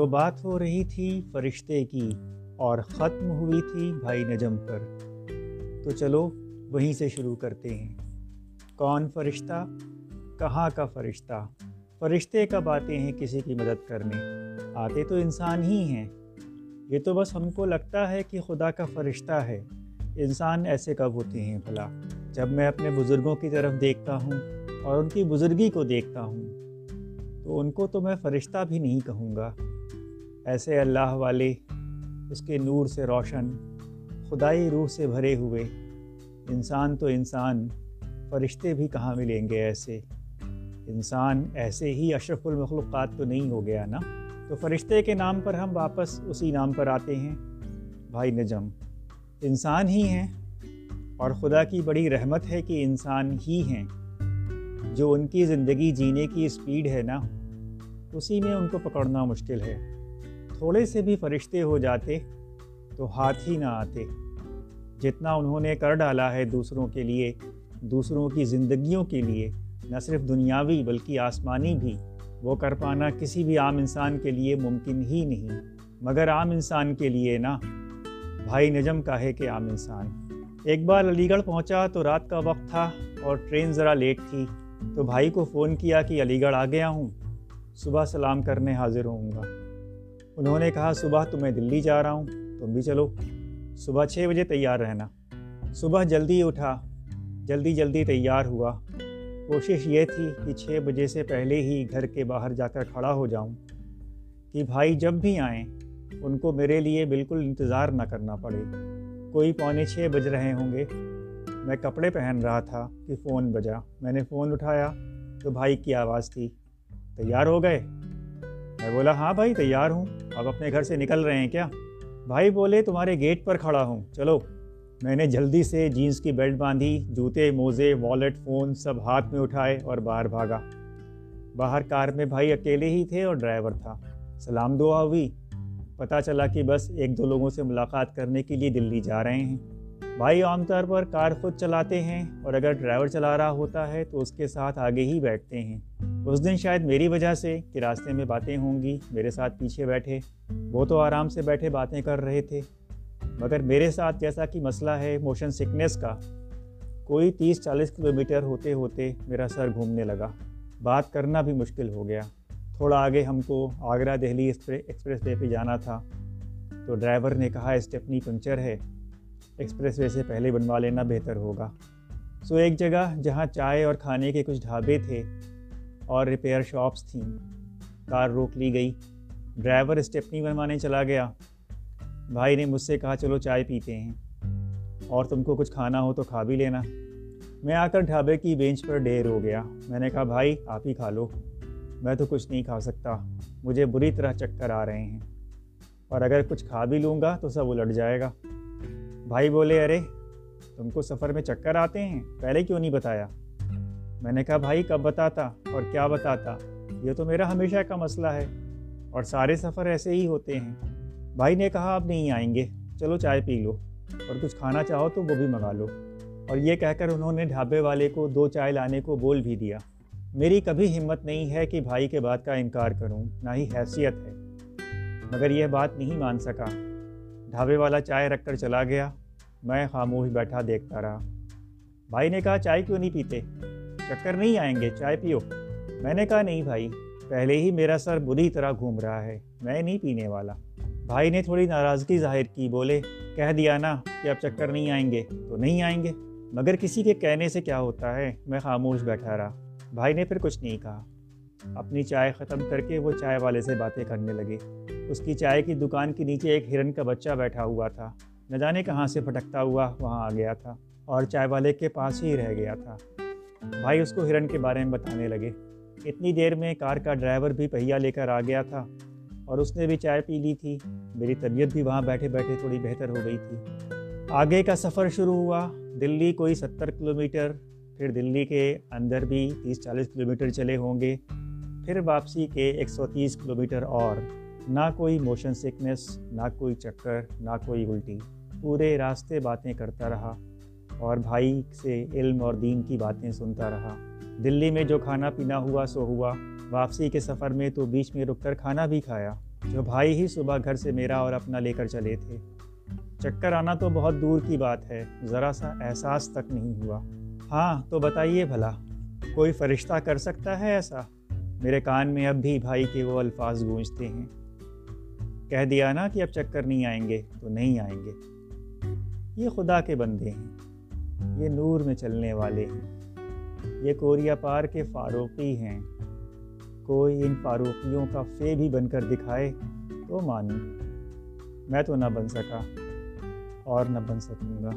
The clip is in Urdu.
تو بات ہو رہی تھی فرشتے کی اور ختم ہوئی تھی بھائی نجم پر۔ تو چلو، وہیں سے شروع کرتے ہیں۔ کون فرشتہ؟ کہاں کا فرشتہ؟ فرشتے کب آتے ہیں کسی کی مدد کرنے؟ آتے تو انسان ہی ہیں۔ یہ تو بس ہم کو لگتا ہے کہ خدا کا فرشتہ ہے۔ انسان ایسے کب ہوتے ہیں بھلا؟ جب میں اپنے بزرگوں کی طرف دیکھتا ہوں اور ان کی بزرگی کو دیکھتا ہوں۔ تو ان کو تو میں فرشتہ بھی نہیں کہوں گا۔ ایسے اللہ والے، اس کے نور سے روشن، خدائی روح سے بھرے ہوئے، انسان تو انسان، فرشتے بھی کہاں ملیں گے ایسے؟ انسان ایسے ہی اشرف المخلوقات تو نہیں ہو گیا نا؟ تو فرشتے کے نام پر ہم واپس اسی نام پر آتے ہیں؟ بھائی نجم، انسان ہی ہیں اور خدا کی بڑی رحمت ہے کہ انسان ہی ہیں۔ جو ان کی زندگی جینے کی اسپیڈ ہے نا، اسی میں ان کو پکڑنا مشکل ہے۔ تھوڑے سے بھی فرشتے ہو جاتے تو ہاتھ ہی نہ آتے۔ جتنا انہوں نے کر ڈالا ہے دوسروں کے لیے، دوسروں کی زندگیوں کے لیے، نہ صرف دنیاوی بلکہ آسمانی بھی، وہ کر پانا کسی بھی عام انسان کے لیے ممکن ہی نہیں۔ مگر عام انسان کے لیے نا بھائی نجم کا ہے کہ عام انسان۔ ایک بار علی گڑھ پہنچا تو رات کا وقت تھا اور ٹرین ذرا لیٹ تھی، تو بھائی کو فون کیا کہ علی گڑھ آ گیا ہوں۔ صبح سلام کرنے حاضر ہوں گا۔ انہوں نے کہا، صبح تو میں دلی جا رہا ہوں، تم بھی چلو۔ صبح چھ بجے تیار رہنا۔ صبح جلدی اٹھا، جلدی جلدی تیار ہوا۔ کوشش یہ تھی کہ چھ بجے سے پہلے ہی گھر کے باہر جا کر کھڑا ہو جاؤں، کہ بھائی جب بھی آئیں، ان کو میرے لیے بالکل انتظار نہ کرنا پڑے۔ کوئی پونے چھ بج رہے ہوں گے۔ میں کپڑے پہن رہا تھا کہ فون بجا۔ میں نے فون اٹھایا تو بھائی کی آواز تھی، تیار ہو گئے؟ میں بولا ہاں بھائی، تیار ہوں۔ اب اپنے گھر سے نکل رہے ہیں کیا؟ بھائی بولے، تمہارے گیٹ پر کھڑا ہوں۔ چلو۔ میں نے جلدی سے جینس کی بیلٹ باندھی، جوتے، موزے، والیٹ، فون سب ہاتھ میں اٹھائے اور باہر بھاگا۔ باہر کار میں بھائی اکیلے ہی تھے اور ڈرائیور تھا۔ سلام دعا ہوئی۔ پتہ چلا کہ بس ایک دو لوگوں سے ملاقات کرنے کے لیے دلی جا رہے ہیں۔ بھائی، عام طور پر کار خود چلاتے ہیں اور اگر ڈرائیور چلا رہا ہوتا ہے تو اس کے ساتھ آگے ہی بیٹھتے ہیں۔ اس دن شاید میری وجہ سے کہ راستے میں باتیں ہوں گی، میرے ساتھ پیچھے بیٹھے۔ وہ تو آرام سے بیٹھے باتیں کر رہے تھے۔ مگر میرے ساتھ جیسا کہ مسئلہ ہے موشن سکنس کا، کوئی تیس چالیس کلو میٹر ہوتے ہوتے میرا سر گھومنے لگا۔ بات کرنا بھی مشکل ہو گیا۔ تھوڑا آگے ہم کو آگرہ دہلی ایکسپریس وے پہ جانا تھا۔ تو ڈرائیور نے کہا اسٹیپنی پنچر ہے۔ ایکسپریس وے سے پہلے بنوا لینا بہتر ہوگا۔ سو ایک جگہ جہاں چائے اور کھانے کے کچھ ڈھابے تھے اور ریپیئر شاپس تھیں۔ کار روک لی گئی۔ ڈرائیور اسٹیپنی بنوانے چلا گیا۔ بھائی نے مجھ سے کہا، چلو چائے پیتے ہیں۔ اور تم کو کچھ کھانا ہو تو کھا بھی لینا۔ میں آ کر ڈھابے کی بینچ پر ڈیر ہو گیا۔ میں نے کہا، بھائی، آپ ہی کھا لو۔ میں تو کچھ نہیں کھا سکتا۔ مجھے بری طرح چکر آ رہے ہیں۔ اور اگر کچھ کھا بھی لوں گا تو سب الٹ جائے گا۔ بھائی بولے، ارے، تم کو سفر میں چکر آتے ہیں؟ پہلے کیوں نہیں بتایا؟ میں نے کہا، بھائی، کب بتاتا اور کیا بتاتا؟ یہ تو میرا ہمیشہ کا مسئلہ ہے اور سارے سفر ایسے ہی ہوتے ہیں۔ بھائی نے کہا، آپ نہیں آئیں گے، چلو چائے پی لو اور کچھ کھانا چاہو تو وہ بھی منگا لو۔ اور یہ کہہ کر انہوں نے ڈھابے والے کو دو چائے لانے کو بول بھی دیا۔ میری کبھی ہمت نہیں ہے کہ بھائی کے بات کا انکار کروں، نہ ہی حیثیت ہے۔ مگر یہ بات نہیں مان سکا۔ ڈھابے والا چائے رکھ کر چلا گیا۔ میں خاموش بیٹھا دیکھتا رہا۔ بھائی نے کہا، چائے کیوں نہیں پیتے؟ چکر نہیں آئیں گے، چائے پیو۔ میں نے کہا، نہیں بھائی، پہلے ہی میرا سر بری طرح گھوم رہا ہے، میں نہیں پینے والا۔ بھائی نے تھوڑی ناراضگی ظاہر کی، بولے، کہہ دیا نا کہ اب چکر نہیں آئیں گے، تو نہیں آئیں گے۔ مگر کسی کے کہنے سے کیا ہوتا ہے، میں خاموش بیٹھا رہا۔ بھائی نے پھر کچھ نہیں کہا۔ اپنی چائے ختم کر کے وہ چائے والے سے باتیں کرنے لگے۔ اس کی چائے کی دکان کے نیچے ایک ہرن کا بچہ بیٹھا ہوا تھا۔ نہ جانے کہاں سے پھٹکتا ہوا وہاں آ گیا تھا، اور چائے والے کے پاس ہی رہ گیا تھا۔ بھائی اس کو ہرن کے بارے میں بتانے لگے۔ اتنی دیر میں کار کا ڈرائیور بھی پہیا لے کر آ گیا تھا اور اس نے بھی چائے پی لی تھی۔ میری طبیعت بھی وہاں بیٹھے بیٹھے تھوڑی بہتر ہو گئی تھی۔ آگے کا سفر شروع ہوا۔ دلی کوئی ستر کلو میٹر پھر دلی کے اندر بھی تیس چالیس کلو میٹر چلے ہوں گے۔ پھر واپسی کے ایک سو تیس کلو میٹر اور۔ نہ کوئی موشن سکنس نہ کوئی چکر، نہ کوئی الٹی۔ پورے راستے باتیں کرتا رہا۔ اور بھائی سے علم اور دین کی باتیں سنتا رہا۔ دلی میں جو کھانا پینا ہوا سو ہوا۔ واپسی کے سفر میں تو بیچ میں رک کر کھانا بھی کھایا۔ جو بھائی ہی صبح گھر سے میرا اور اپنا لے کر چلے تھے۔ چکر آنا تو بہت دور کی بات ہے، ذرا سا احساس تک نہیں ہوا۔ ہاں تو بتائیے بھلا، کوئی فرشتہ کر سکتا ہے ایسا؟ میرے کان میں اب بھی بھائی کے وہ الفاظ گونجتے ہیں۔ کہہ دیا نا کہ اب چکر نہیں آئیں گے، تو نہیں آئیں گے۔ یہ خدا کے بندے ہیں۔ یہ نور میں چلنے والے ہیں۔ یہ کوریا پار کے فاروقی ہیں۔ کوئی ان فاروقیوں کا فے بھی بن کر دکھائے تو مانوں۔ میں تو نہ بن سکا اور نہ بن سکوں گا۔